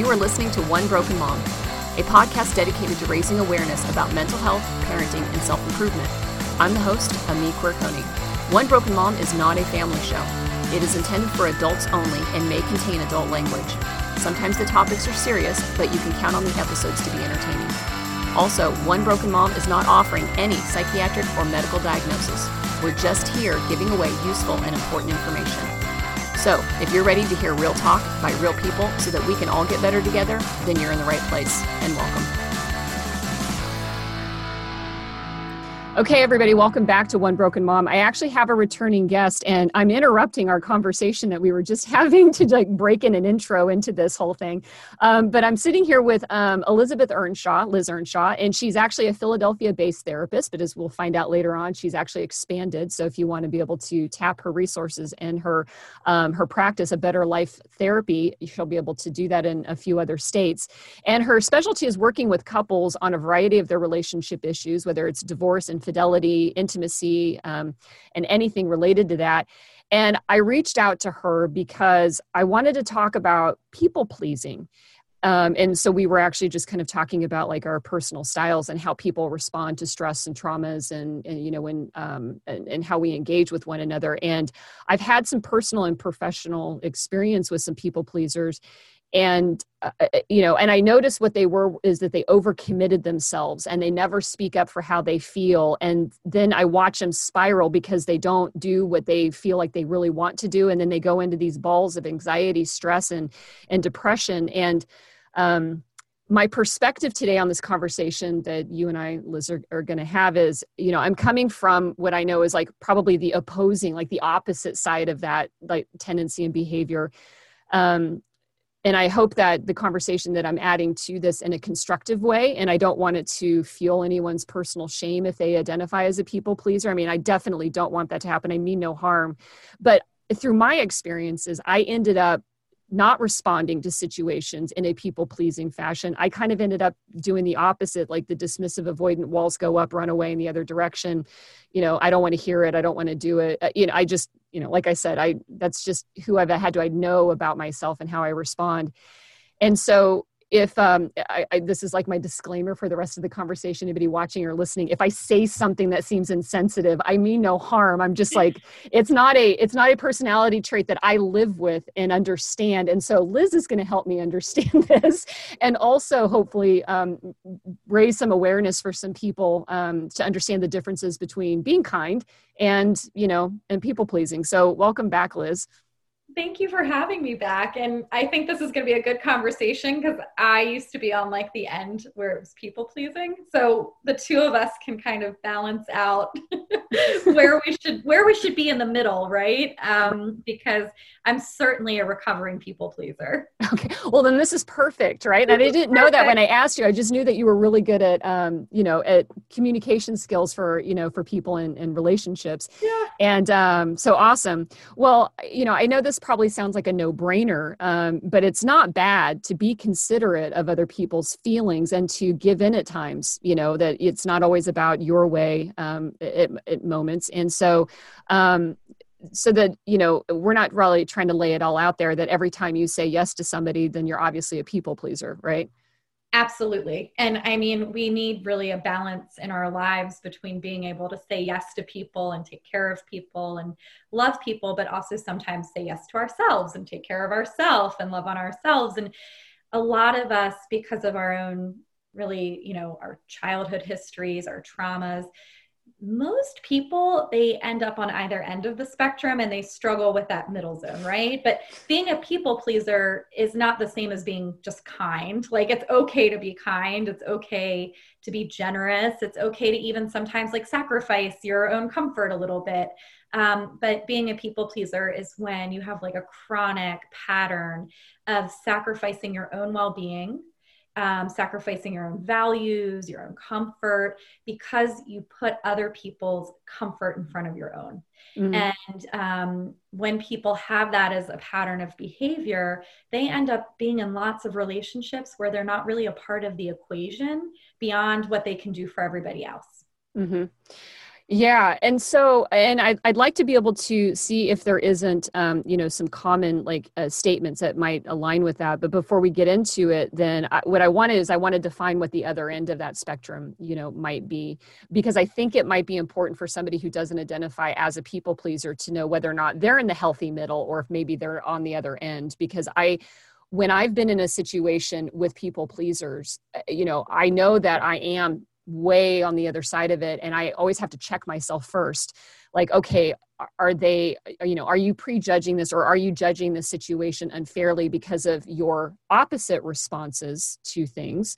You are listening to One Broken Mom, a podcast dedicated to raising awareness about mental health, parenting, and self improvement. I'm the host, Ami Quirconi. One Broken Mom is not a family show. It is intended for adults only and may contain adult language. Sometimes the topics are serious, but you can count on the episodes to be entertaining. Also, One Broken Mom is not offering any psychiatric or medical diagnosis. We're just here giving away useful and important information. So, if you're ready to hear real talk by real people so that we can all get better together, then you're in the right place and welcome. Okay, everybody, welcome back to One Broken Mom. I actually have a returning guest, and I'm interrupting our conversation that we were just having to like break in an intro into this whole thing. Um, but I'm sitting here with um, Elizabeth Earnshaw, Liz Earnshaw, and she's actually a Philadelphia-based therapist. But as we'll find out later on, she's actually expanded. So if you want to be able to tap her resources and her um, her practice, a Better Life Therapy, she'll be able to do that in a few other states. And her specialty is working with couples on a variety of their relationship issues, whether it's divorce and infidelity, intimacy, um, and anything related to that. And I reached out to her because I wanted to talk about people pleasing. Um, and so we were actually just kind of talking about like our personal styles and how people respond to stress and traumas and, and you know when um, and, and, how we engage with one another and i've had some personal and professional experience with some people pleasers and uh, uh, you know and i noticed what they were is that they overcommitted themselves and they never speak up for how they feel. And then i watch them spiral because they don't do what they feel like they really want to do. And then they go into these balls of anxiety stress and and depression. And um my perspective today on this conversation that you and I, Liz, are, are going to have is, you know, I'm coming from what I know is like probably the opposing, like the opposite side of that, like tendency and behavior. Um, and I hope that the conversation that I'm adding to this in a constructive way, and I don't want it to fuel anyone's personal shame if they identify as a people pleaser. I mean, I definitely don't want that to happen. I mean no harm. But through my experiences, I ended up not responding to situations in a people pleasing fashion. I kind of ended up doing the opposite, like the dismissive avoidant walls go up, run away in the other direction. You know, I don't want to hear it. I don't want to do it. Uh, you know, I just, you know, like I said, I, that's just who I've had to, I know about myself and how I respond. And so if um, I, I, this is like my disclaimer for the rest of the conversation anybody watching or listening. If i say something that seems insensitive i mean no harm. I'm just like it's not a it's not a personality trait that i live with and understand. And so liz is going to help me understand this and also hopefully um, raise some awareness for some people um, to understand the differences between being kind and you know and people pleasing. So welcome back liz Thank you for having me back. And I think this is going to be a good conversation because I used to be on like the end where it was people pleasing. So the two of us can kind of balance out where we should where we should be in the middle, right? Um, because I'm certainly a recovering people pleaser. Okay. Well, then this is perfect, right? And I didn't know that when I asked you. I just knew that you were really good at, um, you know, at communication skills for, you know, for people in, in relationships. Yeah. And um, so awesome. Well, you know, I know this probably sounds like a no brainer, um, but it's not bad to be considerate of other people's feelings and to give in at times, you know, that it's not always about your way um, at, at moments. And so, um, so that you know we're not really trying to lay it all out there that every time you say yes to somebody then you're obviously a people pleaser right? Absolutely. And i mean we need really a balance in our lives between being able to say yes to people and take care of people and love people but also sometimes say yes to ourselves and take care of ourselves and love on ourselves. And a lot of us because of our own really you know our childhood histories our traumas most people they end up on either end of the spectrum and they struggle with that middle zone right? But being a people pleaser is not the same as being just kind. Like it's okay to be kind. It's okay to be generous. It's okay to even sometimes like sacrifice your own comfort a little bit. Um, but being a people pleaser is when you have like a chronic pattern of sacrificing your own well being um, sacrificing your own values, your own comfort, because you put other people's comfort in front of your own. Mm-hmm. And um, when people have that as a pattern of behavior, they end up being in lots of relationships where they're not really a part of the equation beyond what they can do for everybody else. Mm-hmm. Yeah, and so, and I'd, I'd like to be able to see if there isn't, um, you know, some common like uh, statements that might align with that. But before we get into it, then I, what I want is I want to define what the other end of that spectrum, you know, might be, because I think it might be important for somebody who doesn't identify as a people pleaser to know whether or not they're in the healthy middle or if maybe they're on the other end. Because I, when I've been in a situation with people pleasers, uh, you know, I know that I am way on the other side of it and i always have to check myself first. Like okay are they you know are you prejudging this or are you judging the situation unfairly because of your opposite responses to things?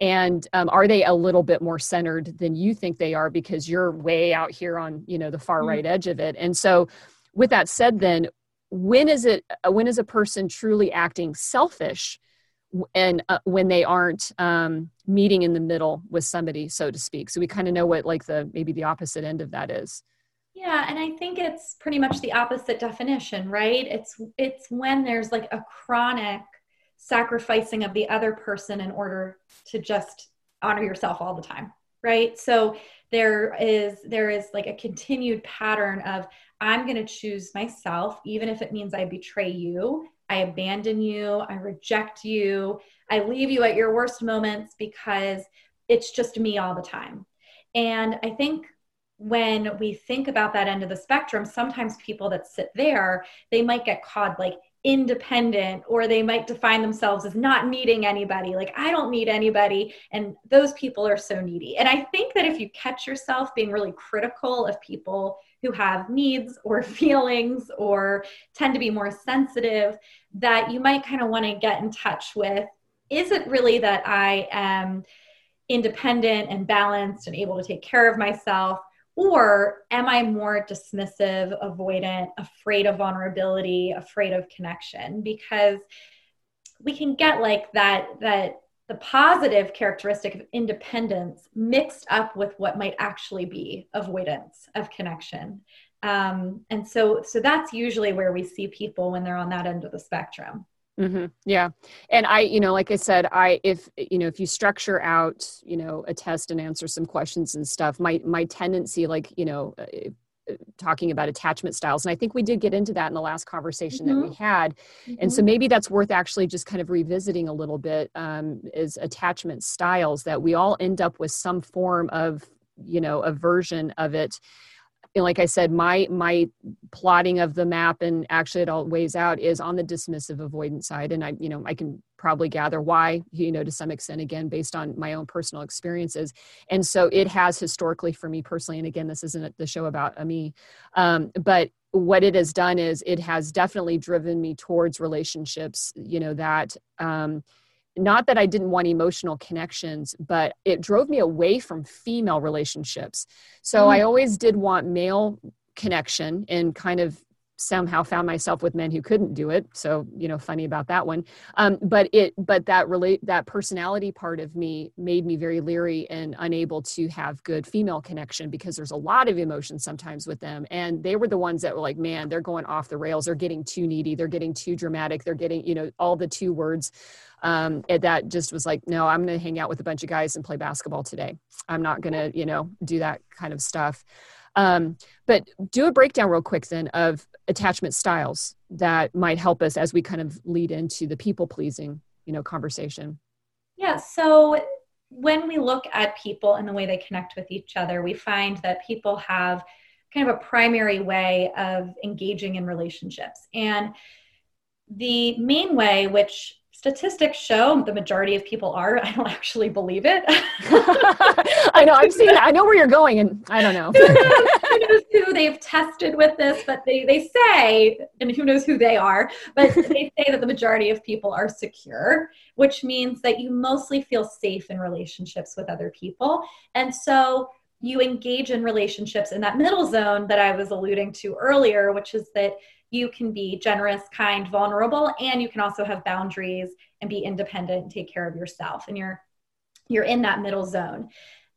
And um, are they a little bit more centered than you think they are because you're way out here on you know the far mm-hmm. right edge of it? And so with that said then when is it when is a person truly acting selfish and uh, when they aren't um, meeting in the middle with somebody so to speak. So we kind of know what like the maybe the opposite end of that is. Yeah and i think it's pretty much the opposite definition right? It's it's when there's like a chronic sacrificing of the other person in order to just honor yourself all the time right? So there is there is like a continued pattern of i'm going to choose myself even if it means i betray you I abandon you, I reject you, I leave you at your worst moments because it's just me all the time. And I think when we think about that end of the spectrum, sometimes people that sit there, they might get caught like independent or they might define themselves as not needing anybody. Like, I don't need anybody. And those people are so needy. And I think that if you catch yourself being really critical of people who have needs or feelings or tend to be more sensitive that you might kind of want to get in touch with is it really that I am independent and balanced and able to take care of myself? Or am I more dismissive, avoidant, afraid of vulnerability, afraid of connection? Because we can get like that, that the positive characteristic of independence mixed up with what might actually be avoidance of connection um, and so so that's usually where we see people when they're on that end of the spectrum mm-hmm. yeah and i you know like i said i if you know if you structure out you know a test and answer some questions and stuff my my tendency like you know talking about attachment styles and i think we did get into that in the last conversation mm-hmm. that we mm-hmm. had mm-hmm. and so mm-hmm. maybe that's worth actually just kind of revisiting a little bit um, is attachment styles that we all end up with some form of you know a version of it and like I said, my my plotting of the map and actually it all weighs out is on the dismissive avoidance side. And I, you know, I can probably gather why, you know, to some extent, again, based on my own personal experiences. And so it has historically for me personally, and again, this isn't the show about me, um, but what it has done is it has definitely driven me towards relationships, you know, that um, not that I didn't want emotional connections, but it drove me away from female relationships. So mm. I always did want male connection and kind of somehow found myself with men who couldn't do it. So you know funny about that one. Um, but it but that relate that personality part of me made me very leery and unable to have good female connection because there's a lot of emotion sometimes with them. And they were the ones that were like man they're going off the rails. They're getting too needy. They're getting too dramatic. They're getting you know all the two words. Um, that just was like no i'm going to hang out with a bunch of guys and play basketball today. I'm not going to you know do that kind of stuff um, but do a breakdown real quick then of attachment styles that might help us as we kind of lead into the people pleasing, you know, conversation. Yeah. So when we look at people and the way they connect with each other, we find that people have kind of a primary way of engaging in relationships. And the main way, which statistics show the majority of people are. I don't actually believe it. I know. I've seen. I know where you're going, and I don't know. who, knows, who knows who they've tested with this? But they they say, and who knows who they are? But they say that the majority of people are secure, which means that you mostly feel safe in relationships with other people, and so you engage in relationships in that middle zone that I was alluding to earlier, which is that you can be generous, kind, vulnerable, and you can also have boundaries and be independent and take care of yourself. And you're you're in that middle zone.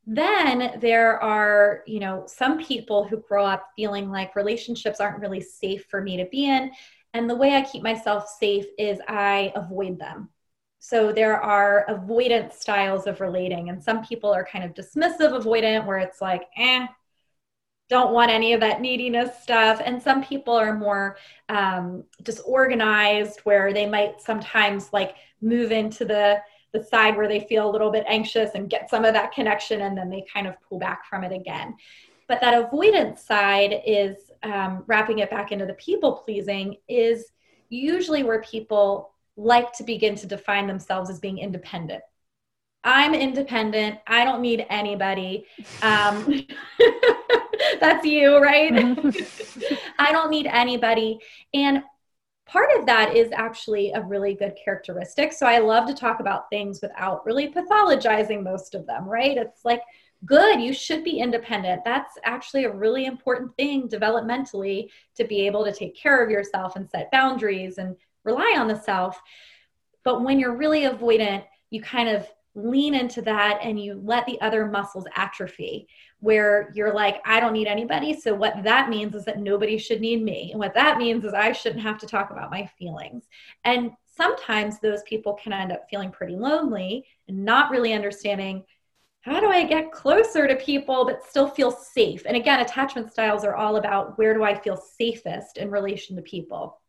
Then there are, you know, some people who grow up feeling like relationships aren't really safe for me to be in. And the way I keep myself safe is I avoid them. So there are avoidance styles of relating, and some people are kind of dismissive avoidant, where it's like, eh, don't want any of that neediness stuff. And some people are more um, disorganized, where they might sometimes like move into the the side where they feel a little bit anxious and get some of that connection, and then they kind of pull back from it again. But that avoidance side is um, wrapping it back into the people pleasing is usually where people like to begin to define themselves as being independent. I'm independent. I don't need anybody. Um, that's you, right? Mm-hmm. I don't need anybody. And part of that is actually a really good characteristic. So I love to talk about things without really pathologizing most of them, right? It's like, good, you should be independent. That's actually a really important thing developmentally to be able to take care of yourself and set boundaries and rely on the self. But when you're really avoidant, you kind of lean into that and you let the other muscles atrophy where you're like i don't need anybody. So what that means is that nobody should need me. And what that means is i shouldn't have to talk about my feelings. And sometimes those people can end up feeling pretty lonely and not really understanding how do i get closer to people but still feel safe? And again attachment styles are all about where do i feel safest in relation to people.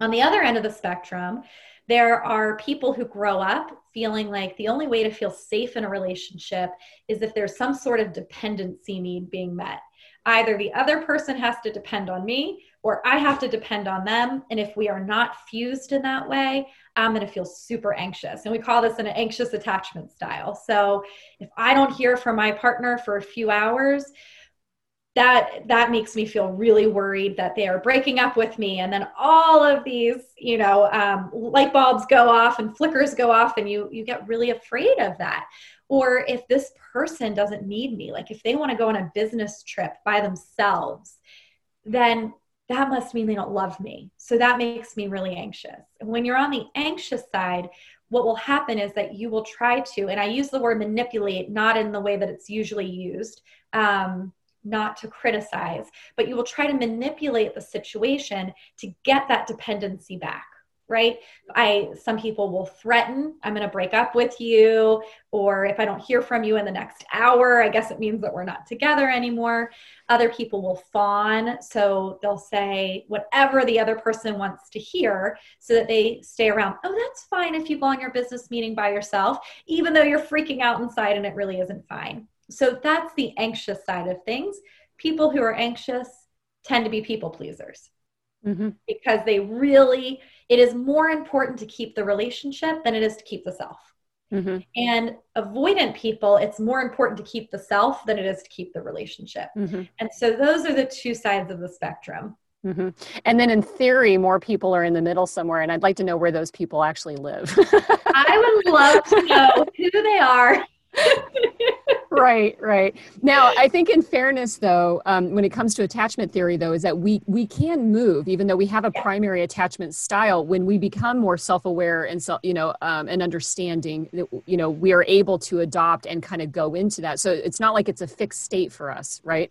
On the other end of the spectrum there are people who grow up feeling like the only way to feel safe in a relationship is if there's some sort of dependency need being met. Either the other person has to depend on me or I have to depend on them. And if we are not fused in that way, I'm going to feel super anxious. And we call this an anxious attachment style. So if I don't hear from my partner for a few hours, that that makes me feel really worried that they are breaking up with me. And then all of these you know um, light bulbs go off and flickers go off and you you get really afraid of that. Or if this person doesn't need me like if they want to go on a business trip by themselves then that must mean they don't love me. So that makes me really anxious. And when you're on the anxious side what will happen is that you will try to and i use the word manipulate not in the way that it's usually used um, not to criticize, but you will try to manipulate the situation to get that dependency back right? I some people will threaten i'm going to break up with you or if i don't hear from you in the next hour i guess it means that we're not together anymore. Other people will fawn so they'll say whatever the other person wants to hear so that they stay around oh that's fine if you go on your business meeting by yourself even though you're freaking out inside and it really isn't fine so that's the anxious side of things. People who are anxious tend to be people pleasers mm-hmm. because they really, it is more important to keep the relationship than it is to keep the self. Mm-hmm. And avoidant people, it's more important to keep the self than it is to keep the relationship. Mm-hmm. And so those are the two sides of the spectrum. Mm-hmm. And then in theory, more people are in the middle somewhere. And I'd like to know where those people actually live. I would love to know who they are right right. Now i think in fairness though um, when it comes to attachment theory though is that we we can move even though we have a primary attachment style when we become more self-aware and so you know um, and understanding that you know we are able to adopt and kind of go into that. So it's not like it's a fixed state for us right?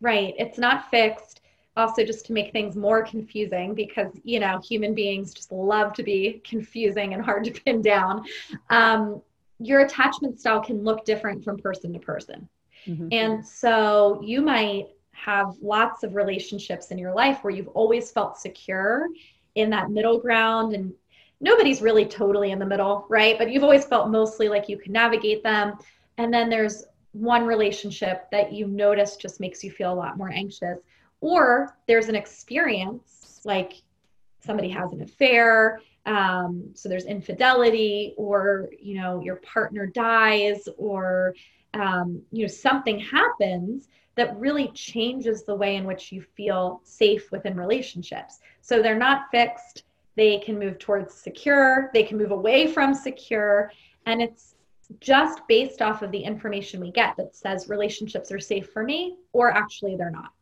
Right. It's not fixed. Also just to make things more confusing because you know human beings just love to be confusing and hard to pin down. Um, your attachment style can look different from person to person. Mm-hmm. And so you might have lots of relationships in your life where you've always felt secure in that middle ground and nobody's really totally in the middle, right? But you've always felt mostly like you can navigate them. And then there's one relationship that you notice just makes you feel a lot more anxious. Or there's an experience like somebody has an affair um, so there's infidelity or you know your partner dies or um, you know something happens that really changes the way in which you feel safe within relationships so they're not fixed they can move towards secure they can move away from secure and it's just based off of the information we get that says relationships are safe for me or actually they're not.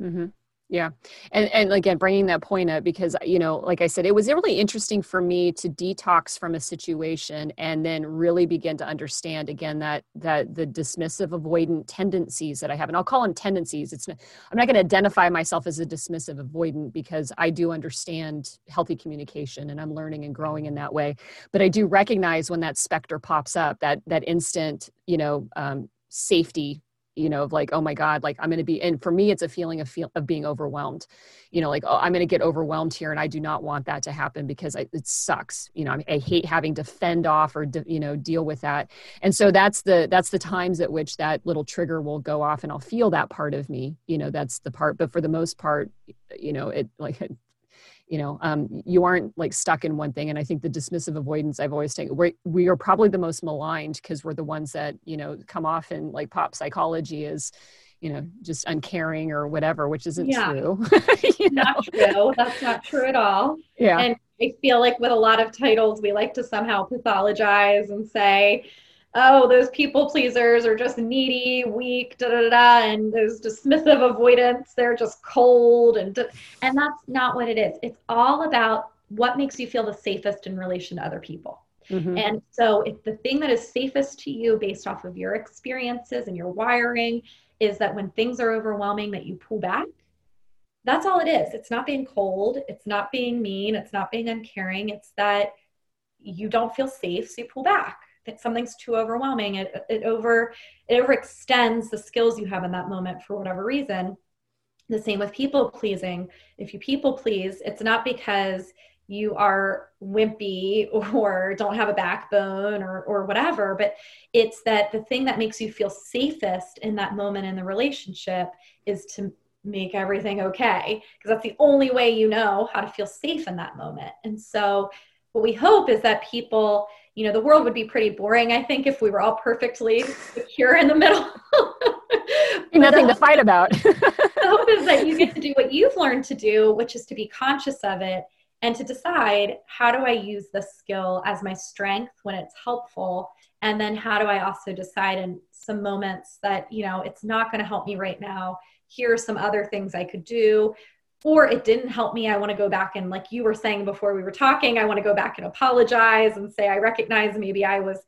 Mm-hmm. Yeah. And, and again, bringing that point up because, you know, like I said, it was really interesting for me to detox from a situation and then really begin to understand again that, that the dismissive avoidant tendencies that I have, and I'll call them tendencies. It's I'm not going to identify myself as a dismissive avoidant because I do understand healthy communication and I'm learning and growing in that way. But I do recognize when that specter pops up, that, that instant, you know, um, safety you know of like oh my god like i'm going to be and for me it's a feeling of feel of being overwhelmed. You know like oh i'm going to get overwhelmed here and i do not want that to happen because I, it sucks. You know I, I hate having to fend off or de, you know deal with that. And so that's the that's the times at which that little trigger will go off and i'll feel that part of me you know that's the part. But for the most part you know it like you know um, you aren't like stuck in one thing. And i think the dismissive avoidance i've always taken we we are probably the most maligned because we're the ones that you know come off in like pop psychology as you know just uncaring or whatever which isn't yeah. true not true. That's not true at all. Yeah. And i feel like with a lot of titles we like to somehow pathologize and say oh, those people pleasers are just needy, weak, da da da, and those dismissive avoidance, they're just cold, and and that's not what it is. It's all about what makes you feel the safest in relation to other people. Mm-hmm. And so, if the thing that is safest to you based off of your experiences and your wiring is that when things are overwhelming, that you pull back, that's all it is. It's not being cold, it's not being mean, it's not being uncaring, it's that you don't feel safe, so you pull back if something's too overwhelming. It, it over it overextends the skills you have in that moment for whatever reason. The same with people pleasing. If you people please it's not because you are wimpy or don't have a backbone or, or whatever but it's that the thing that makes you feel safest in that moment in the relationship is to make everything okay because that's the only way you know how to feel safe in that moment. And so what we hope is that people you know the world would be pretty boring i think if we were all perfectly secure in the middle. Nothing to fight about. the hope is that you get to do what you've learned to do which is to be conscious of it and to decide how do i use this skill as my strength when it's helpful? And then how do i also decide in some moments that you know it's not going to help me right now. Here are some other things i could do or it didn't help me i want to go back and like you were saying before we were talking i want to go back and apologize and say i recognize maybe i was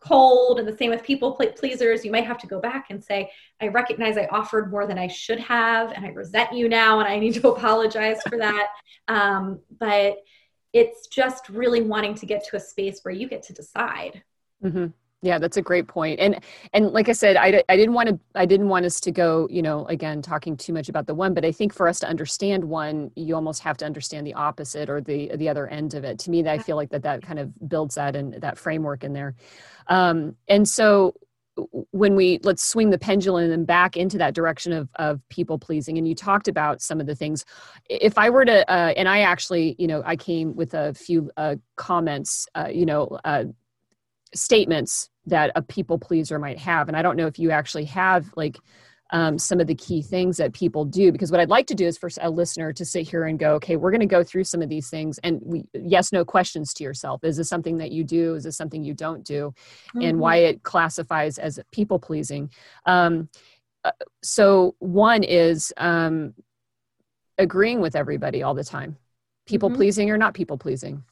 cold and the same with people pleasers. You might have to go back and say i recognize i offered more than i should have and i resent you now and i need to apologize for that. Um, but it's just really wanting to get to a space where you get to decide. Mm-hmm yeah that's a great point and and like i said i, I didn't want to i didn't want us to go you know again talking too much about the one but i think for us to understand one you almost have to understand the opposite or the the other end of it. To me i feel like that that kind of builds that and that framework in there. Um, and so when we let's swing the pendulum and back into that direction of, of people pleasing and you talked about some of the things. If i were to uh, and i actually you know i came with a few uh, comments uh, you know uh, statements that a people pleaser might have. And i don't know if you actually have like um, some of the key things that people do because what i'd like to do is for a listener to sit here and go okay we're going to go through some of these things and we yes no questions to yourself. Is this something that you do? Is this something you don't do? Mm-hmm. and why it classifies as people pleasing. Um, uh, so one is um, agreeing with everybody all the time. People mm-hmm. pleasing or not people pleasing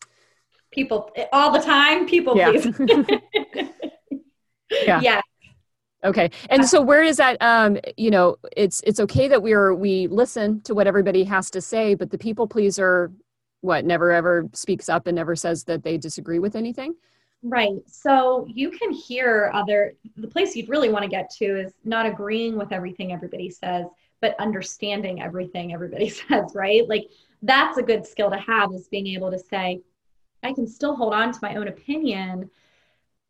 people all the time people yeah. please. Yeah. Yeah. Okay. And so where is that um you know it's it's okay that we're we listen to what everybody has to say but the people pleaser what never ever speaks up and never says that they disagree with anything? Right. So you can hear other the place you'd really want to get to is not agreeing with everything everybody says but understanding everything everybody says right? Like that's a good skill to have is being able to say I can still hold on to my own opinion,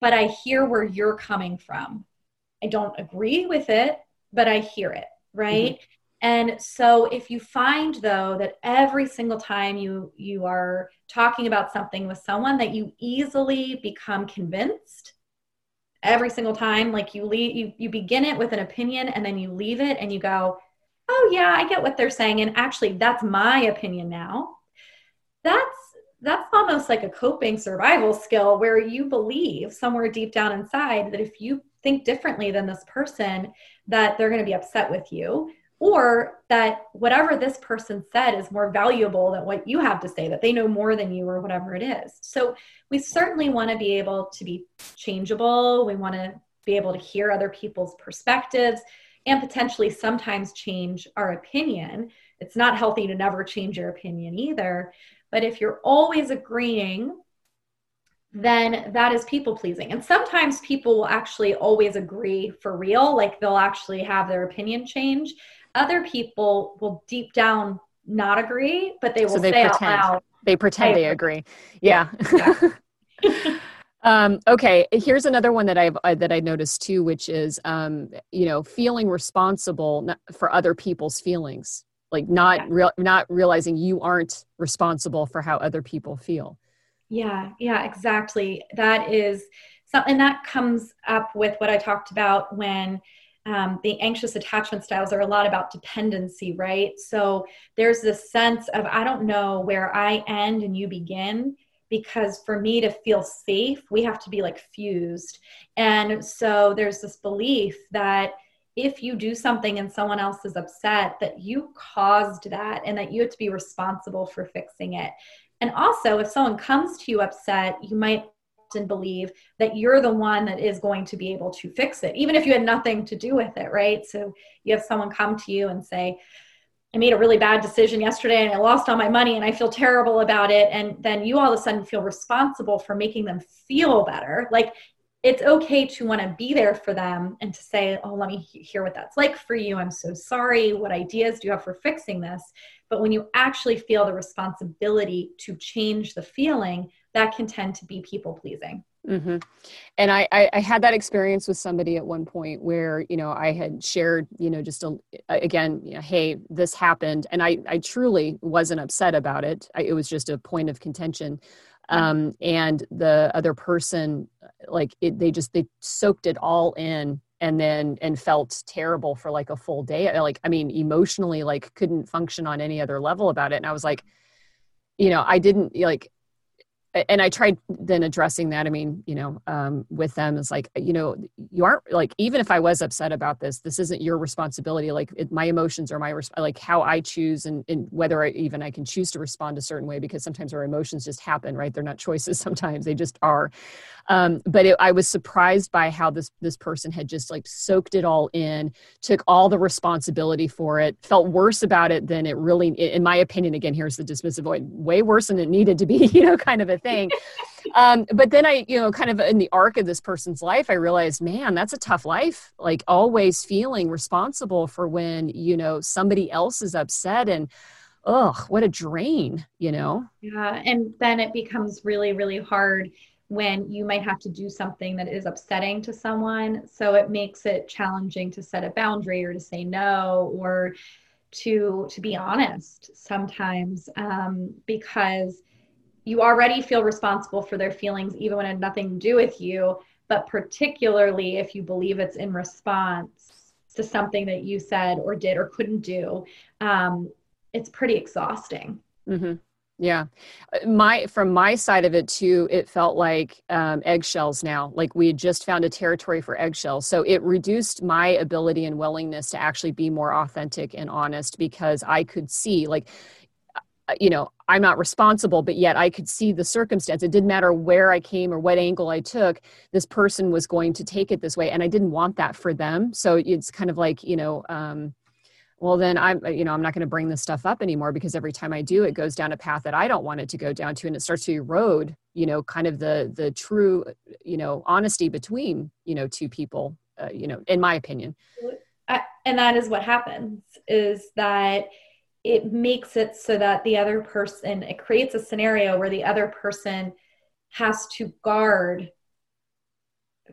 but I hear where you're coming from. I don't agree with it, but I hear it, right? Mm-hmm. And so if you find though that every single time you you are talking about something with someone that you easily become convinced every single time like you leave you, you begin it with an opinion and then you leave it and you go oh yeah i get what they're saying and actually that's my opinion now that's that's like a coping survival skill where you believe somewhere deep down inside that if you think differently than this person that they're going to be upset with you or that whatever this person said is more valuable than what you have to say that they know more than you or whatever it is. So we certainly want to be able to be changeable. We want to be able to hear other people's perspectives and potentially sometimes change our opinion. It's not healthy to never change your opinion either but if you're always agreeing then that is people pleasing. And sometimes people will actually always agree for real, like they'll actually have their opinion change. Other people will deep down not agree, but they will so they say pretend. out loud. They pretend they, agree. Yeah. yeah. um, okay, here's another one that I've uh, that I noticed too, which is um, you know feeling responsible for other people's feelings, like not yeah. real, not realizing you aren't responsible for how other people feel. Yeah, yeah, exactly. That is something that comes up with what I talked about when um, the anxious attachment styles are a lot about dependency, right? So there's this sense of I don't know where I end and you begin because for me to feel safe, we have to be like fused. And so there's this belief that if you do something and someone else is upset, that you caused that and that you have to be responsible for fixing it. And also, if someone comes to you upset, you might often believe that you're the one that is going to be able to fix it, even if you had nothing to do with it, right? So you have someone come to you and say, I made a really bad decision yesterday and I lost all my money and I feel terrible about it. And then you all of a sudden feel responsible for making them feel better. Like it's okay to want to be there for them and to say, Oh, let me hear what that's like for you. I'm so sorry. What ideas do you have for fixing this? But when you actually feel the responsibility to change the feeling, that can tend to be people pleasing. Mm-hmm. And I, I, I, had that experience with somebody at one point where, you know, I had shared, you know, just a, again, you know, hey, this happened. And I, I truly wasn't upset about it. I, it was just a point of contention. Um, and the other person, like, it, they just, they soaked it all in and then and felt terrible for like a full day. Like i mean emotionally like couldn't function on any other level about it. And i was like you know i didn't like and I tried then addressing that. I mean, you know, um, with them is like, you know, you aren't like, even if I was upset about this, this isn't your responsibility. Like it, my emotions are my, res- like how I choose and, and whether I, even I can choose to respond a certain way, because sometimes our emotions just happen, right? They're not choices. Sometimes they just are. Um, but it, I was surprised by how this, this person had just like soaked it all in, took all the responsibility for it, felt worse about it than it really, in my opinion, again, here's the dismissive way, way worse than it needed to be, you know, kind of a thing um, but then I, you know, kind of in the arc of this person's life, I realized, man, that's a tough life. Like always feeling responsible for when, you know, somebody else is upset and, ugh, what a drain, you know? Yeah. And then it becomes really, really hard when you might have to do something that is upsetting to someone. So it makes it challenging to set a boundary or to say no or to to be honest sometimes um, because you already feel responsible for their feelings even when it had nothing to do with you but particularly if you believe it's in response to something that you said or did or couldn't do um, it's pretty exhausting. Mm-hmm. yeah. My from my side of it too it felt like um, eggshells now. Like we had just found a territory for eggshells. So it reduced my ability and willingness to actually be more authentic and honest because i could see like you know i'm not responsible but yet i could see the circumstance. It didn't matter where i came or what angle i took this person was going to take it this way and i didn't want that for them. So it's kind of like you know um, well then i'm you know i'm not going to bring this stuff up anymore because every time i do it goes down a path that i don't want it to go down to and it starts to erode you know kind of the the true you know honesty between you know two people uh, you know in my opinion. I, and that is what happens is that it makes it so that the other person it creates a scenario where the other person has to guard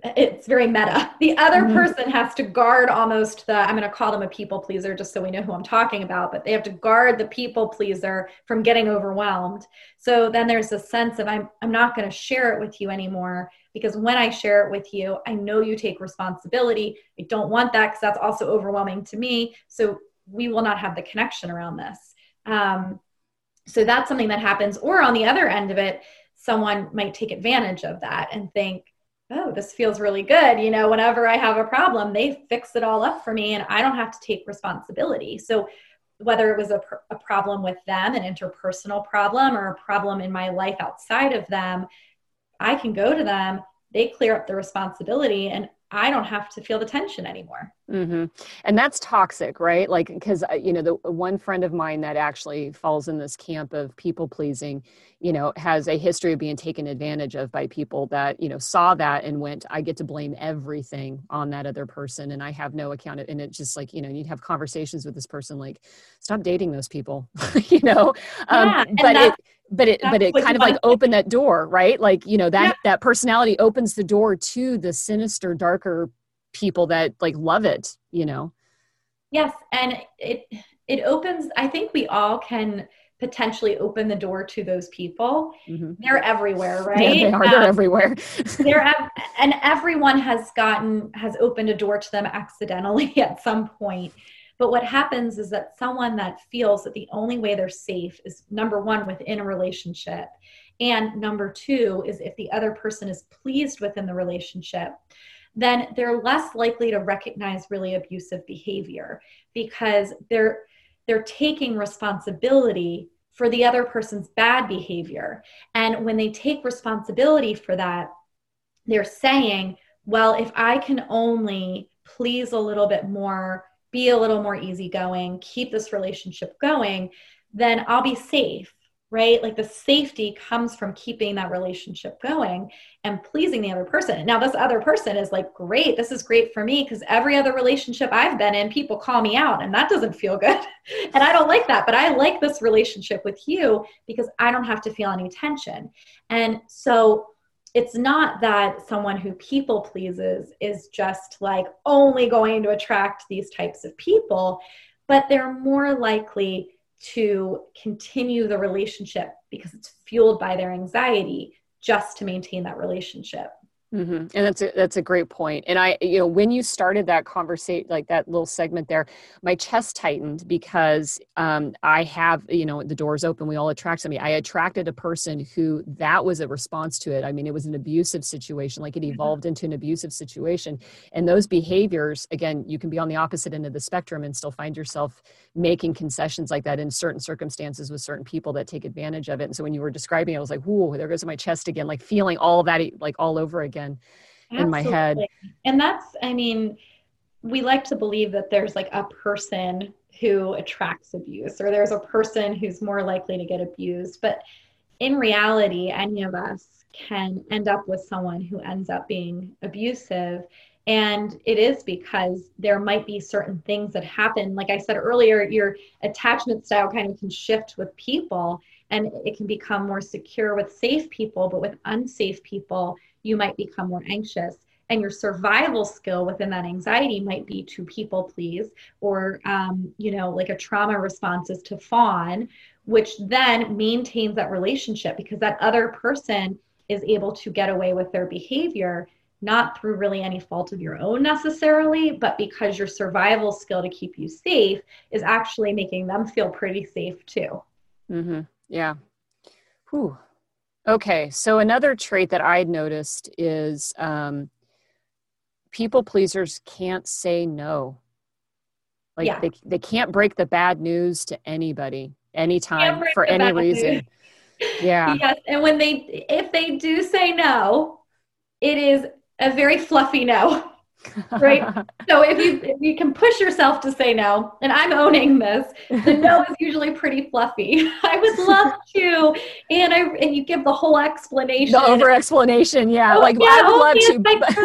it's very meta. The other mm-hmm. person has to guard almost the i'm going to call them a people pleaser just so we know who i'm talking about but they have to guard the people pleaser from getting overwhelmed. So then there's a sense of i'm, I'm not going to share it with you anymore because when i share it with you i know you take responsibility. I don't want that because that's also overwhelming to me. So we will not have the connection around this. Um, so that's something that happens. Or on the other end of it someone might take advantage of that and think oh this feels really good. You know whenever i have a problem they fix it all up for me and i don't have to take responsibility. So whether it was a, a problem with them an interpersonal problem or a problem in my life outside of them i can go to them they clear up the responsibility and I don't have to feel the tension anymore. Mm-hmm. And that's toxic, right? Like, because, uh, you know, the one friend of mine that actually falls in this camp of people pleasing, you know, has a history of being taken advantage of by people that, you know, saw that and went, I get to blame everything on that other person and I have no account. And it's just like, you know, you'd have conversations with this person, like, stop dating those people, you know? Um, yeah, but it, but it but it kind of like opened that door right? Like you know that yeah. that personality opens the door to the sinister darker people that like love it you know? Yes and it it opens i think we all can potentially open the door to those people. Mm-hmm. they're everywhere right yeah, they are. They're um, everywhere. they're and everyone has gotten has opened a door to them accidentally at some point but what happens is that someone that feels that the only way they're safe is number one, within a relationship. And number two is if the other person is pleased within the relationship, then they're less likely to recognize really abusive behavior because they're they're taking responsibility for the other person's bad behavior. And when they take responsibility for that, they're saying, well, if I can only please a little bit more be a little more easygoing, keep this relationship going, then I'll be safe, right? Like the safety comes from keeping that relationship going and pleasing the other person. Now, this other person is like, great, this is great for me because every other relationship I've been in, people call me out and that doesn't feel good. and I don't like that, but I like this relationship with you because I don't have to feel any tension. And so, it's not that someone who people pleases is just like only going to attract these types of people, but they're more likely to continue the relationship because it's fueled by their anxiety just to maintain that relationship. Mm-hmm. And that's a, that's a great point. And I, you know, when you started that conversation, like that little segment there, my chest tightened because um, I have, you know, the doors open. We all attract somebody. I attracted a person who that was a response to it. I mean, it was an abusive situation. Like it mm-hmm. evolved mm-hmm. into an abusive situation. And those behaviors, again, you can be on the opposite end of the spectrum and still find yourself making concessions like that in certain circumstances with certain people that take advantage of it. And so when you were describing it, I was like, whoa, there goes my chest again, like feeling all that like all over again Absolutely. in my head. And that's, I mean, we like to believe that there's like a person who attracts abuse or there's a person who's more likely to get abused. But in reality, any of us can end up with someone who ends up being abusive. And it is because there might be certain things that happen. Like I said earlier, your attachment style kind of can shift with people and it can become more secure with safe people, but with unsafe people, you might become more anxious. And your survival skill within that anxiety might be to people please, or, um, you know, like a trauma response is to fawn, which then maintains that relationship because that other person is able to get away with their behavior not through really any fault of your own necessarily, but because your survival skill to keep you safe is actually making them feel pretty safe too. Mm-hmm. Yeah. Whew. Okay. So another trait that I'd noticed is um, people pleasers can't say no. Like yeah. they, they can't break the bad news to anybody anytime for any reason. News. Yeah. Yes. And when they, if they do say no, it is a very fluffy no. right? So if you if you can push yourself to say no and i'm owning this the no is usually pretty fluffy. I would love to and i and you give the whole explanation. The over explanation yeah oh, like yeah, i would love to but...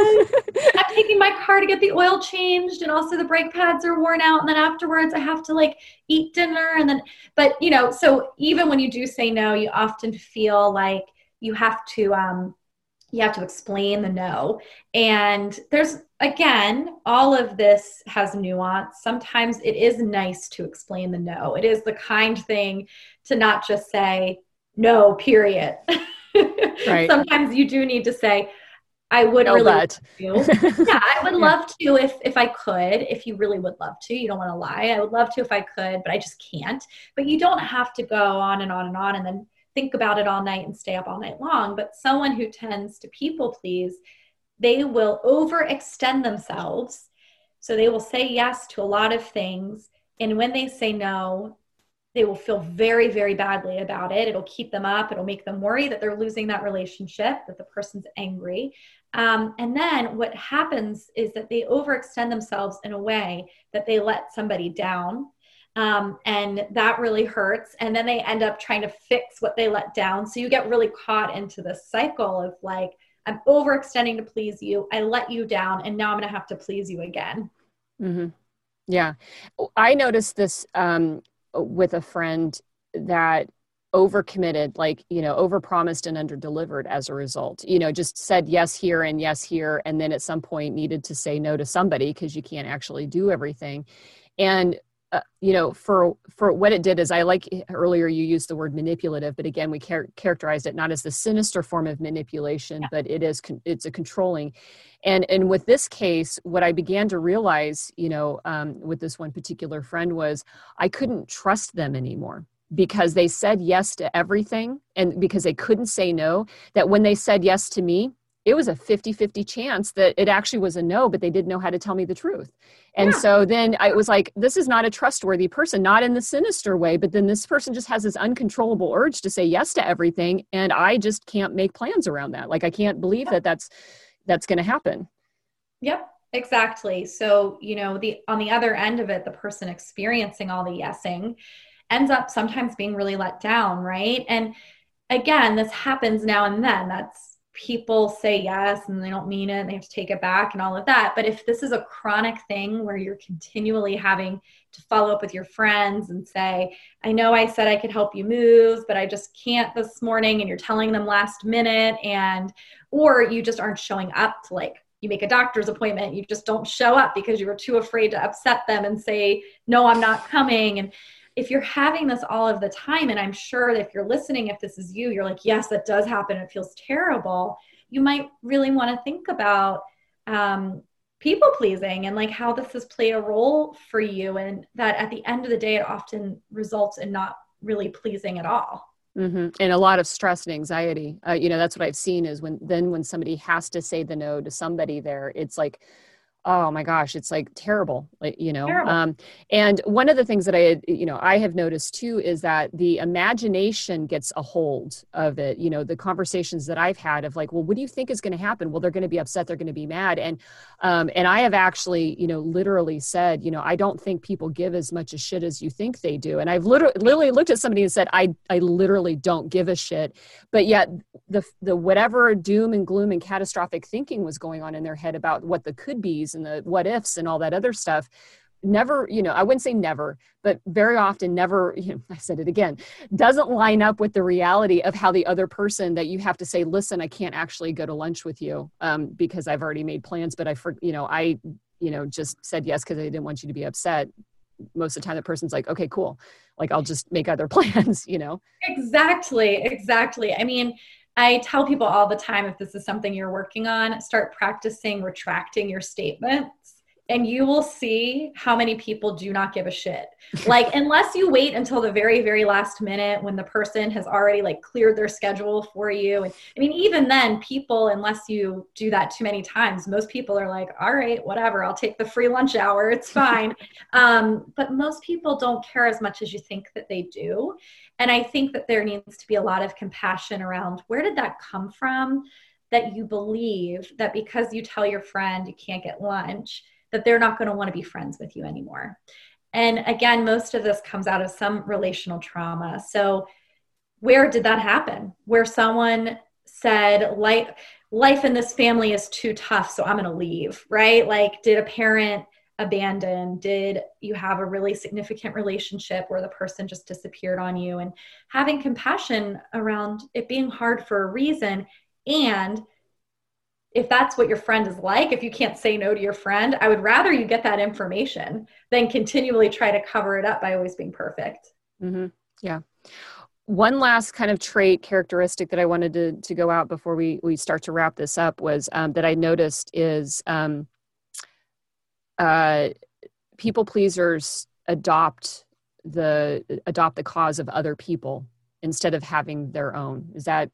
i'm taking my car to get the oil changed and also the brake pads are worn out and then afterwards i have to like eat dinner and then but you know so even when you do say no you often feel like you have to um you have to explain the no. And there's, again, all of this has nuance. Sometimes it is nice to explain the no. It is the kind thing to not just say no, period. Right. Sometimes you do need to say, I would no really yeah, I would love to if if I could, if you really would love to. You don't want to lie. I would love to if I could, but I just can't. But you don't have to go on and on and on and then think about it all night and stay up all night long. But someone who tends to people please, they will overextend themselves. So they will say yes to a lot of things. And when they say no, they will feel very, very badly about it. It'll keep them up. It'll make them worry that they're losing that relationship, that the person's angry. Um, and then what happens is that they overextend themselves in a way that they let somebody down. Um, and that really hurts. And then they end up trying to fix what they let down. So you get really caught into this cycle of like, I'm overextending to please you. I let you down, and now I'm going to have to please you again. Mm-hmm. Yeah. I noticed this um, with a friend that overcommitted like you know overpromised and underdelivered as a result you know just said yes here and yes here and then at some point needed to say no to somebody because you can't actually do everything and uh, you know for for what it did is i like earlier you used the word manipulative but again we char- characterized it not as the sinister form of manipulation yeah. but it is con- it's a controlling and and with this case what i began to realize you know um, with this one particular friend was i couldn't trust them anymore because they said yes to everything and because they couldn't say no that when they said yes to me it was a 50-50 chance that it actually was a no but they didn't know how to tell me the truth. And yeah. so then i was like this is not a trustworthy person not in the sinister way but then this person just has this uncontrollable urge to say yes to everything and i just can't make plans around that. Like i can't believe that that's that's going to happen. Yep exactly. So you know the on the other end of it the person experiencing all the yesing ends up sometimes being really let down right? And again this happens now and then. That's people say yes and they don't mean it and they have to take it back and all of that. But if this is a chronic thing where you're continually having to follow up with your friends and say, I know I said I could help you move, but I just can't this morning, and you're telling them last minute, and or you just aren't showing up to like you make a doctor's appointment, you just don't show up because you were too afraid to upset them and say, No, I'm not coming. And if you're having this all of the time, and I'm sure if you're listening, if this is you, you're like, yes, that does happen. It feels terrible. You might really want to think about um, people pleasing and like how this has played a role for you, and that at the end of the day, it often results in not really pleasing at all. Mm-hmm. And a lot of stress and anxiety. Uh, you know, that's what I've seen is when then when somebody has to say the no to somebody there, it's like oh my gosh it's like terrible like you know terrible. Um, and one of the things that i you know i have noticed too is that the imagination gets a hold of it you know the conversations that i've had of like well what do you think is going to happen well they're going to be upset they're going to be mad and um, and i have actually you know literally said you know i don't think people give as much a shit as you think they do and i've literally, literally looked at somebody and said i i literally don't give a shit but yet the the whatever doom and gloom and catastrophic thinking was going on in their head about what the could be's and the what ifs and all that other stuff never you know i wouldn't say never but very often never you know, i said it again doesn't line up with the reality of how the other person that you have to say listen i can't actually go to lunch with you um, because i've already made plans but i for you know i you know just said yes because i didn't want you to be upset. Most of the time the person's like okay cool. Like i'll just make other plans you know? Exactly exactly. I mean I tell people all the time if this is something you're working on, start practicing retracting your statements and you will see how many people do not give a shit. Like unless you wait until the very very last minute when the person has already like cleared their schedule for you. And I mean even then people unless you do that too many times, most people are like, "All right, whatever, I'll take the free lunch hour. It's fine." um, but most people don't care as much as you think that they do. And I think that there needs to be a lot of compassion around where did that come from? That you believe that because you tell your friend you can't get lunch, that they're not going to want to be friends with you anymore. And again, most of this comes out of some relational trauma. So, where did that happen? Where someone said, life, life in this family is too tough, so I'm going to leave, right? Like, did a parent abandon? Did you have a really significant relationship where the person just disappeared on you? And having compassion around it being hard for a reason and if that's what your friend is like, if you can't say no to your friend, I would rather you get that information than continually try to cover it up by always being perfect. Mm-hmm. Yeah. one last kind of trait characteristic that I wanted to, to go out before we, we start to wrap this up was um, that I noticed is um, uh, people pleasers adopt the adopt the cause of other people instead of having their own. Is that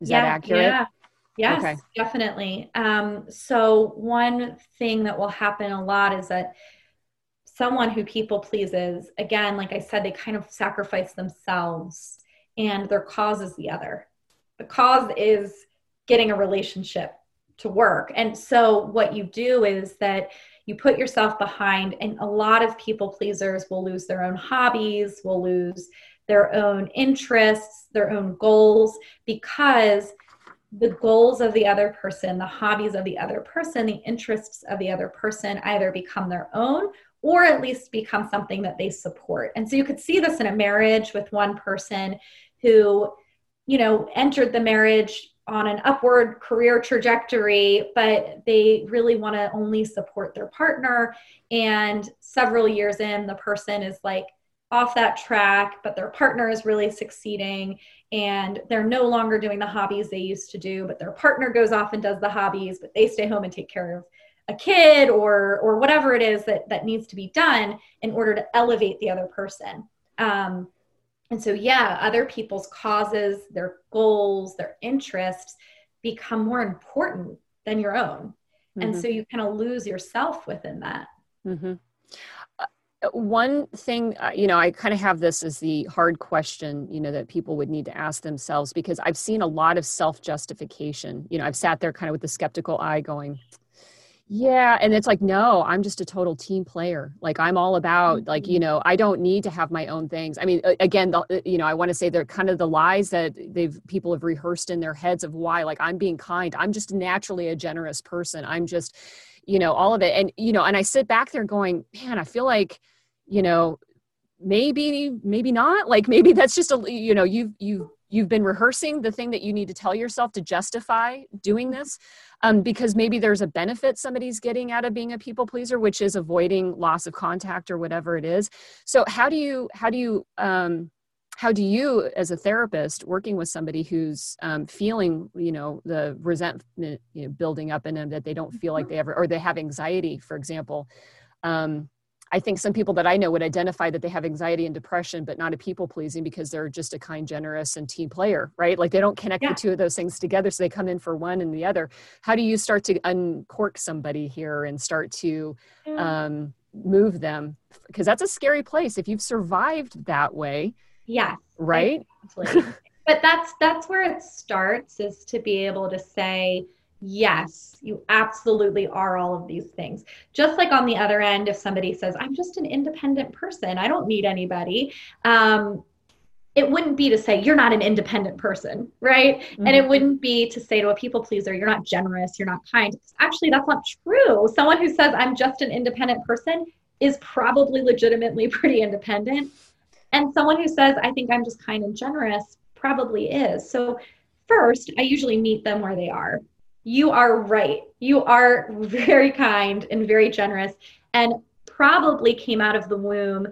is yeah, that accurate? Yeah. Yes, okay. definitely. Um, so one thing that will happen a lot is that someone who people pleases, again, like I said, they kind of sacrifice themselves and their cause is the other. The cause is getting a relationship to work. And so what you do is that you put yourself behind and a lot of people pleasers will lose their own hobbies, will lose their own interests, their own goals because the goals of the other person, the hobbies of the other person, the interests of the other person either become their own or at least become something that they support. And so you could see this in a marriage with one person who, you know, entered the marriage on an upward career trajectory, but they really want to only support their partner. And several years in, the person is like off that track, but their partner is really succeeding and they're no longer doing the hobbies they used to do, but their partner goes off and does the hobbies, but they stay home and take care of a kid or or whatever it is that that needs to be done in order to elevate the other person. Um, and so, yeah, other people's causes, their goals, their interests become more important than your own. Mm-hmm. And so you kind of lose yourself within that. Mm-hmm. Uh, one thing, uh, you know, I kind of have this as the hard question, you know, that people would need to ask themselves because I've seen a lot of self justification. You know, I've sat there kind of with the skeptical eye going, yeah, and it's like no, I'm just a total team player. Like I'm all about like, you mm-hmm. know, I don't need to have my own things. I mean, again, the, you know, I want to say they're kind of the lies that they've people have rehearsed in their heads of why like I'm being kind. I'm just naturally a generous person. I'm just, you know, all of it. And you know, and I sit back there going, man, I feel like, you know, maybe maybe not. Like maybe that's just a you know, you've you've you've been rehearsing the thing that you need to tell yourself to justify doing this um, because maybe there's a benefit somebody's getting out of being a people pleaser which is avoiding loss of contact or whatever it is so how do you how do you um, how do you as a therapist working with somebody who's um, feeling you know the resentment you know, building up in them that they don't feel like mm-hmm. they ever or they have anxiety for example um, I think some people that I know would identify that they have anxiety and depression, but not a people pleasing because they're just a kind, generous, and team player, right? Like they don't connect yeah. the two of those things together. So they come in for one and the other. How do you start to uncork somebody here and start to um, move them? Because that's a scary place. If you've survived that way. Yeah. Right. Exactly. but that's that's where it starts is to be able to say, Yes, you absolutely are all of these things. Just like on the other end, if somebody says, I'm just an independent person, I don't need anybody, um, it wouldn't be to say you're not an independent person, right? Mm-hmm. And it wouldn't be to say to a people pleaser, you're not generous, you're not kind. Actually, that's not true. Someone who says, I'm just an independent person is probably legitimately pretty independent. And someone who says, I think I'm just kind and generous probably is. So, first, I usually meet them where they are you are right. You are very kind and very generous, and probably came out of the womb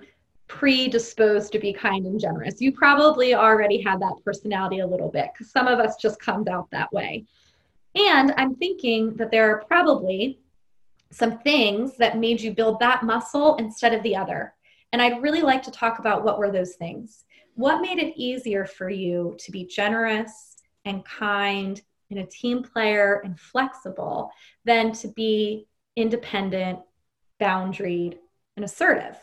predisposed to be kind and generous. You probably already had that personality a little bit because some of us just comes out that way. And I'm thinking that there are probably some things that made you build that muscle instead of the other. And I'd really like to talk about what were those things. What made it easier for you to be generous and kind and a team player and flexible than to be independent, boundaried, and assertive.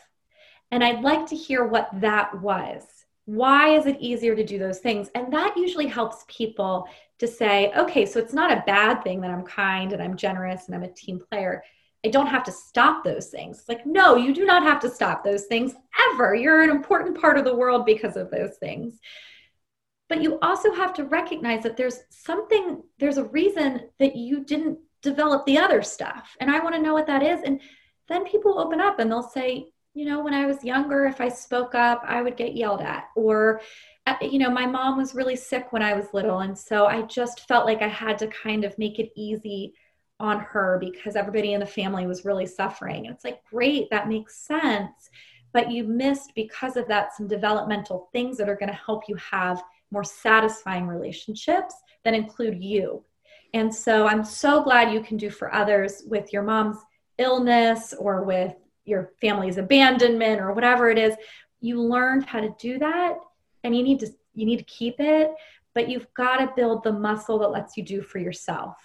And I'd like to hear what that was. Why is it easier to do those things? And that usually helps people to say, okay, so it's not a bad thing that I'm kind and I'm generous and I'm a team player. I don't have to stop those things. Like, no, you do not have to stop those things ever. You're an important part of the world because of those things but you also have to recognize that there's something there's a reason that you didn't develop the other stuff. And i want to know what that is. And then people open up and they'll say you know when i was younger if i spoke up i would get yelled at. Or uh, you know my mom was really sick when i was little and so i just felt like i had to kind of make it easy on her because everybody in the family was really suffering. And it's like great that makes sense but you missed because of that some developmental things that are going to help you have more satisfying relationships that include you. And so I'm so glad you can do for others with your mom's illness or with your family's abandonment or whatever it is. You learned how to do that and you need to you need to keep it, but you've got to build the muscle that lets you do for yourself.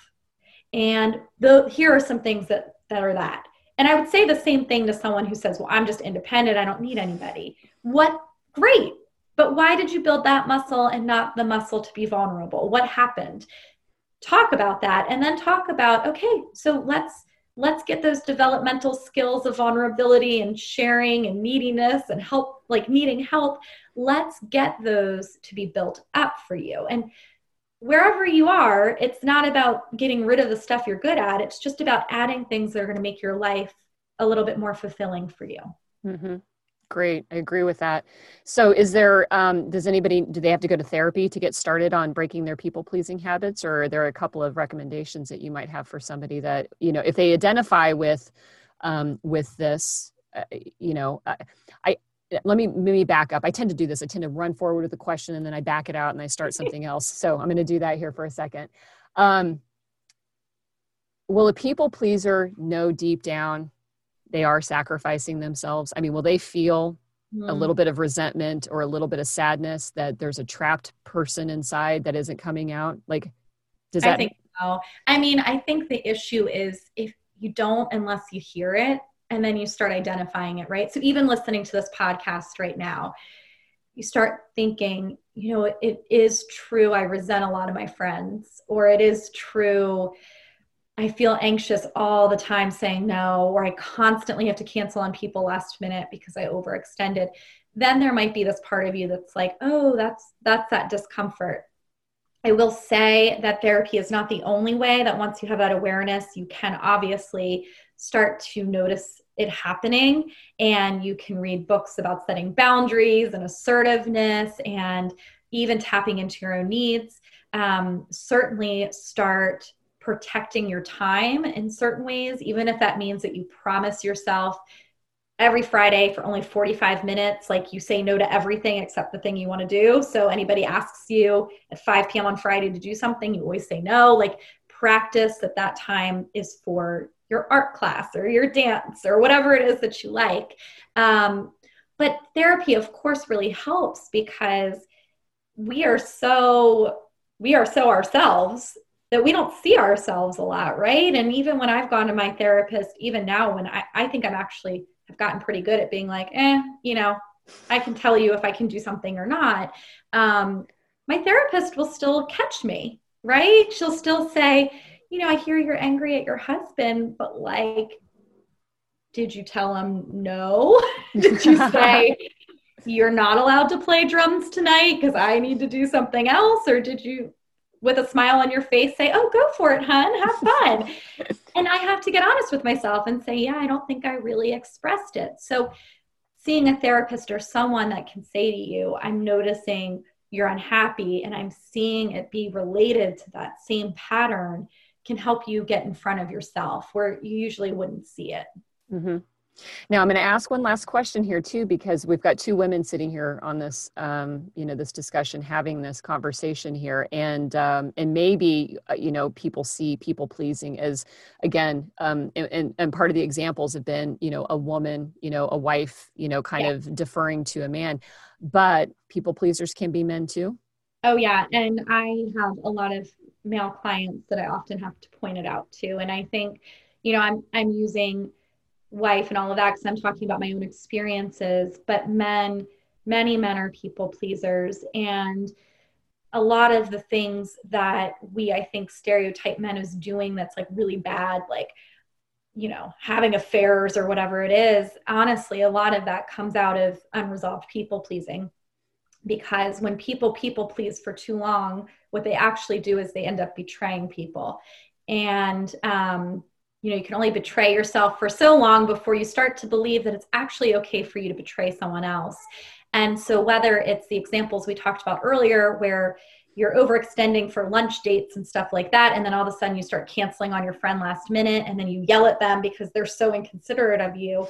And the, here are some things that that are that. And I would say the same thing to someone who says, "Well, I'm just independent. I don't need anybody." What great. But why did you build that muscle and not the muscle to be vulnerable? What happened? Talk about that and then talk about, okay, so let's let's get those developmental skills of vulnerability and sharing and neediness and help like needing help let's get those to be built up for you and wherever you are it's not about getting rid of the stuff you're good at it's just about adding things that are going to make your life a little bit more fulfilling for you mm-hmm. Great, I agree with that. So, is there, um, does anybody, do they have to go to therapy to get started on breaking their people pleasing habits? Or are there a couple of recommendations that you might have for somebody that, you know, if they identify with, um, with this, uh, you know, I, I, let me let me back up. I tend to do this. I tend to run forward with a question and then I back it out and I start something else. So I'm going to do that here for a second. Um, will a people pleaser know deep down they are sacrificing themselves? I mean, will they feel mm. a little hmm. bit of resentment or a little bit of sadness that there's a trapped person inside that isn't coming out? Like, does that? I think so. I mean, I think the issue is if you don't, unless you hear it, and then you start identifying it, right? So even listening to this podcast right now, you start thinking, you know, it is true. I resent a lot of my friends, or it is true I feel anxious all the time saying no, or I constantly have to cancel on people last minute because I overextended, then there might be this part of you that's like, oh, that's that's that discomfort. I will say that therapy is not the only way that once you have that awareness, you can obviously start to notice it happening and you can read books about setting boundaries and assertiveness and even tapping into your own needs. Um, certainly start protecting your time in certain ways, even if that means that you promise yourself every Friday for only 45 minutes, like you say no to everything except the thing you want to do. So anybody asks you at 5 p.m. on Friday to do something, you always say no. Like practice that that time is for your art class or your dance or whatever it is that you like. Um, but therapy, of course, really helps because we are so we are so ourselves that we don't see ourselves a lot, right? And even when I've gone to my therapist, even now when I, I think I'm actually have gotten pretty good at being like, eh, you know, I can tell you if I can do something or not. Um, my therapist will still catch me, right? She'll still say, you know, I hear you're angry at your husband, but like, did you tell him no? did you say, you're not allowed to play drums tonight because I need to do something else? Or did you with a smile on your face say, Oh, go for it, hun, have fun. and I have to get honest with myself and say, Yeah, I don't think I really expressed it. So, seeing a therapist or someone that can say to you, I'm noticing you're unhappy and I'm seeing it be related to that same pattern can help you get in front of yourself where you usually wouldn't see it. Mm-hmm. Now I'm going to ask one last question here too, because we've got two women sitting here on this, um, you know, this discussion, having this conversation here, and um, and maybe uh, you know people see people pleasing as again, um, and, and part of the examples have been you know a woman, you know a wife, you know kind yeah. of deferring to a man, but people pleasers can be men too. Oh yeah, and I have a lot of male clients that I often have to point it out to, and I think, you know, I'm I'm using wife and all of that because I'm talking about my own experiences. But men, many men are people pleasers. And a lot of the things that we, I think, stereotype men as doing that's like really bad, like, you know, having affairs or whatever it is, honestly, a lot of that comes out of unresolved people pleasing. Because when people people please for too long, what they actually do is they end up betraying people. And um, you know you can only betray yourself for so long before you start to believe that it's actually okay for you to betray someone else and so whether it's the examples we talked about earlier where you're overextending for lunch dates and stuff like that and then all of a sudden you start canceling on your friend last minute and then you yell at them because they're so inconsiderate of you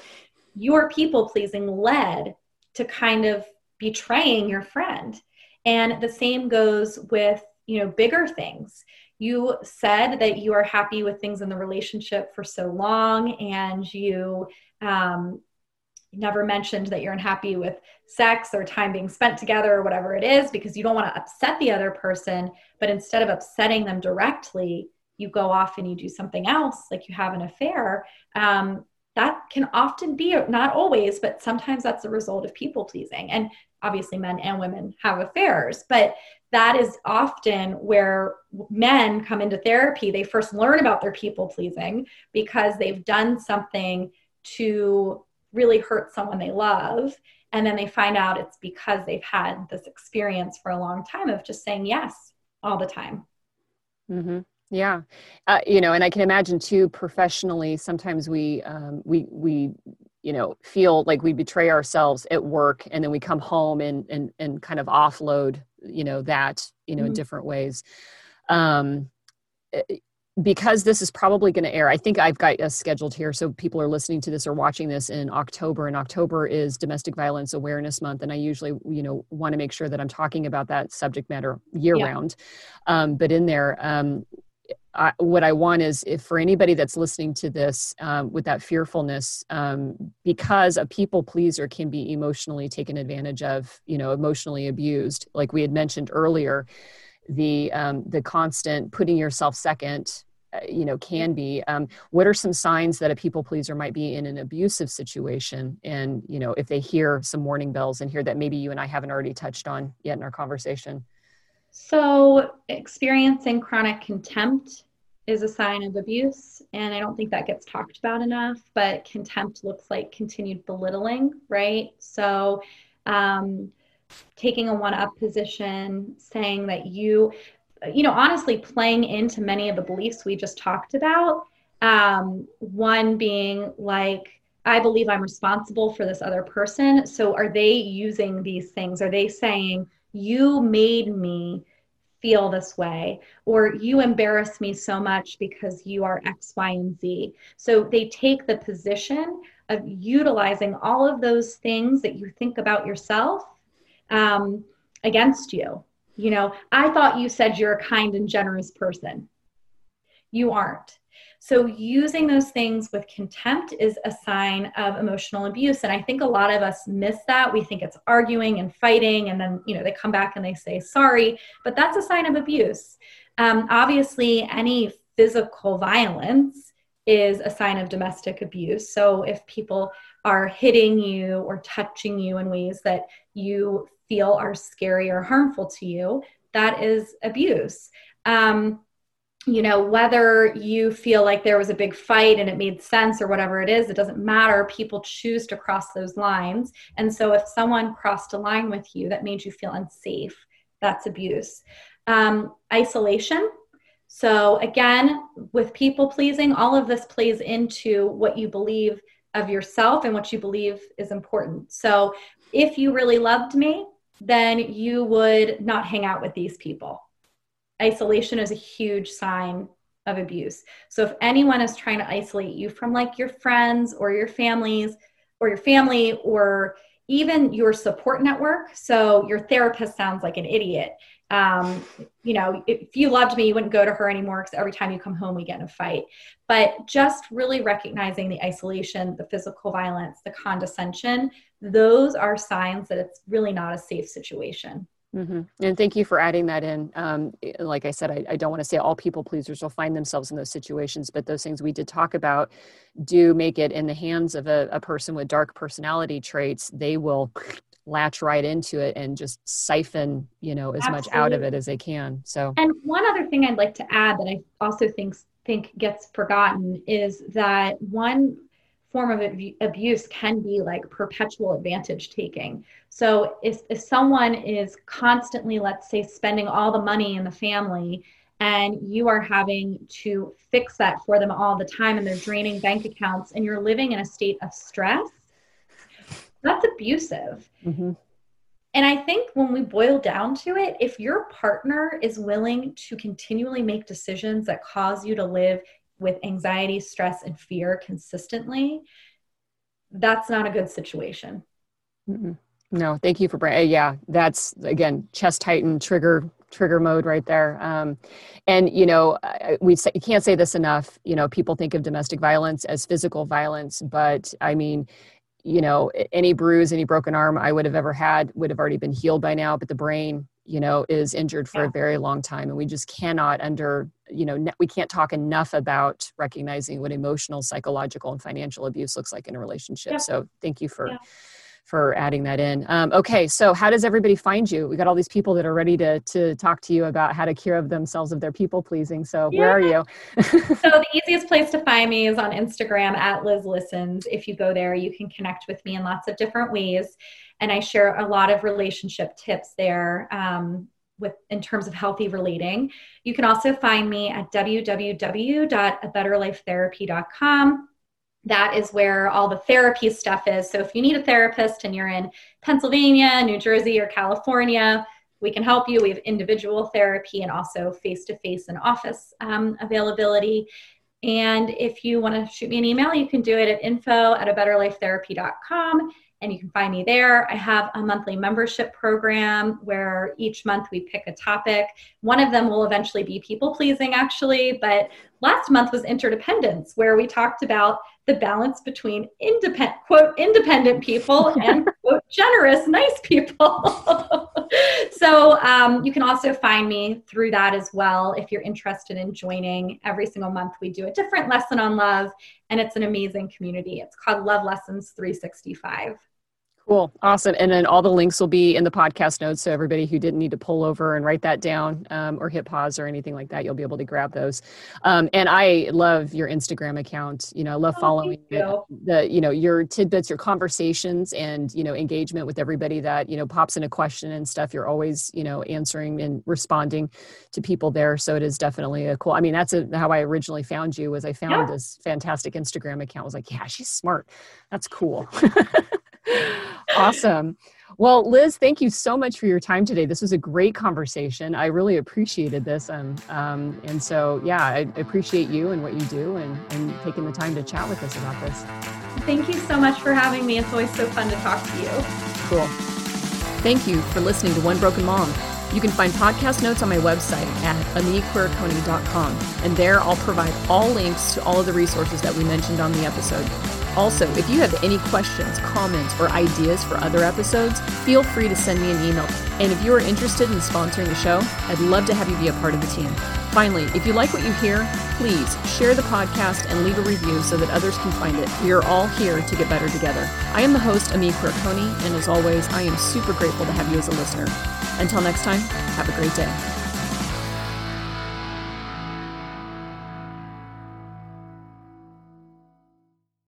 your people pleasing led to kind of betraying your friend. And the same goes with, you know, bigger things. You said that you are happy with things in the relationship for so long and you um, never mentioned that you're unhappy with sex or time being spent together or whatever it is because you don't want to upset the other person. But instead of upsetting them directly, you go off and you do something else, like you have an affair. Um, that can often be, not always, but sometimes that's a result of people pleasing. And obviously, men and women have affairs, but that is often where men come into therapy. They first learn about their people pleasing because they've done something to really hurt someone they love. And then they find out it's because they've had this experience for a long time of just saying yes all the time. Mm-hmm. Yeah, uh, you know, and I can imagine too. Professionally, sometimes we um, we we you know feel like we betray ourselves at work, and then we come home and and and kind of offload you know that you know mm-hmm. in different ways. Um, eh, because this is probably going to air, I think I've got us scheduled here. So people are listening to this or watching this in October. And October is Domestic Violence Awareness Month, and I usually, you know, want to make sure that I'm talking about that subject matter year yeah. round. Um, but in there, um, I, what I want is if for anybody that's listening to this um, with that fearfulness, um, because a people pleaser can be emotionally taken advantage of, you know, emotionally abused, like we had mentioned earlier, the um, the constant putting yourself second, uh, you know, can be. Um, what are some signs that a people pleaser might be in an abusive situation? And you know, if they hear some warning bells and hear that maybe you and I haven't already touched on yet in our conversation. So, experiencing chronic contempt is a sign of abuse, and I don't think that gets talked about enough. But contempt looks like continued belittling, right? So, um, taking a one up position, saying that you, you know, honestly playing into many of the beliefs we just talked about. Um, one being like, I believe I'm responsible for this other person. So, are they using these things? Are they saying, you made me feel this way or you embarrass me so much because you are x y and z. So they take the position of utilizing all of those things that you think about yourself um, against you. You know i thought you said you're a kind and generous person. You aren't so, using those things with contempt is a sign of emotional abuse. And I think a lot of us miss that. We think it's arguing and fighting, and then, you know, they come back and they say sorry, but that's a sign of abuse. Um, obviously, any physical violence is a sign of domestic abuse. So, if people are hitting you or touching you in ways that you feel are scary or harmful to you, that is abuse. Um, you know, whether you feel like there was a big fight and it made sense or whatever it is, it doesn't matter. People choose to cross those lines. And so if someone crossed a line with you that made you feel unsafe, that's abuse. Um, isolation. So again, with people pleasing, all of this plays into what you believe of yourself and what you believe is important. So if you really loved me, then you would not hang out with these people isolation is a huge sign of abuse. So if anyone is trying to isolate you from like your friends or your families or your family or even your support network, so your therapist sounds like an idiot. Um, you know, if you loved me, you wouldn't go to her anymore because every time you come home, we get in a fight. But just really recognizing the isolation, the physical violence, the condescension, those are signs that it's really not a safe situation. Mm-hmm. And thank you for adding that in. Um, like I said, I, I don't want to say all people pleasers will find themselves in those situations, but those things we did talk about do make it in the hands of a, a person with dark personality traits. They will latch right into it and just siphon, you know, as Absolutely. much out of it as they can. So, and one other thing I'd like to add that I also think think gets forgotten is that one form of abuse can be like perpetual advantage taking. So if, if someone is constantly, let's say, spending all the money in the family and you are having to fix that for them all the time and they're draining bank accounts and you're living in a state of stress, that's abusive. Mm-hmm. And I think when we boil down to it, if your partner is willing to continually make decisions that cause you to live with anxiety, stress, and fear consistently, that's not a good situation. Mm-mm. No, thank you for bringing. Yeah, that's again chest tighten trigger trigger mode right there. Um, and you know, we say, can't say this enough. You know, people think of domestic violence as physical violence, but I mean, you know, any bruise, any broken arm I would have ever had would have already been healed by now. But the brain, you know, is injured for yeah. a very long time, and we just cannot under you know we can't talk enough about recognizing what emotional, psychological, and financial abuse looks like in a relationship. Yeah. So thank you for. Yeah for adding that in. Um, okay, so how does everybody find you? We got all these people that are ready to to talk to you about how to cure of themselves of their people pleasing. So where are you? so the easiest place to find me is on Instagram at Liz Listens. If you go there, you can connect with me in lots of different ways, and I share a lot of relationship tips there. Um, with in terms of healthy relating. You can also find me at www.abetterlifetherapy.com that is where all the therapy stuff is. So if you need a therapist and you're in Pennsylvania, New Jersey, or California, we can help you. We have individual therapy and also face to face and office um, availability. And if you want to shoot me an email, you can do it at info at a betterlifetherapy.com and you can find me there. I have a monthly membership program where each month we pick a topic. One of them will eventually be people pleasing, actually, but last month was interdependence, where we talked about the balance between independent quote independent people and quote generous nice people so um, you can also find me through that as well if you're interested in joining every single month we do a different lesson on love and it's an amazing community it's called love lessons 365 Cool. Awesome. And then all the links will be in the podcast notes. So everybody who didn't need to pull over and write that down um, or hit pause or anything like that, you'll be able to grab those. Um, and I love your Instagram account. You know, I love oh, following the, the, you know, your tidbits, your conversations and, you know, engagement with everybody that, you know, pops in a question and stuff. You're always, you know, answering and responding to people there. So it is definitely a cool, I mean, that's a, how I originally found you was I found yeah. this fantastic Instagram account. I was like, yeah, she's smart. That's cool. awesome. Well, Liz, thank you so much for your time today. This was a great conversation. I really appreciated this. Um, um, and so, yeah, I appreciate you and what you do and, and taking the time to chat with us about this. Thank you so much for having me. It's always so fun to talk to you. Cool. Thank you for listening to One Broken Mom. You can find podcast notes on my website at amiquirconi.com, and there I'll provide all links to all of the resources that we mentioned on the episode. Also, if you have any questions, comments, or ideas for other episodes, feel free to send me an email. And if you are interested in sponsoring the show, I'd love to have you be a part of the team. Finally, if you like what you hear, please share the podcast and leave a review so that others can find it. We are all here to get better together. I am the host, Ami Quirconi, and as always, I am super grateful to have you as a listener. Until next time, have a great day.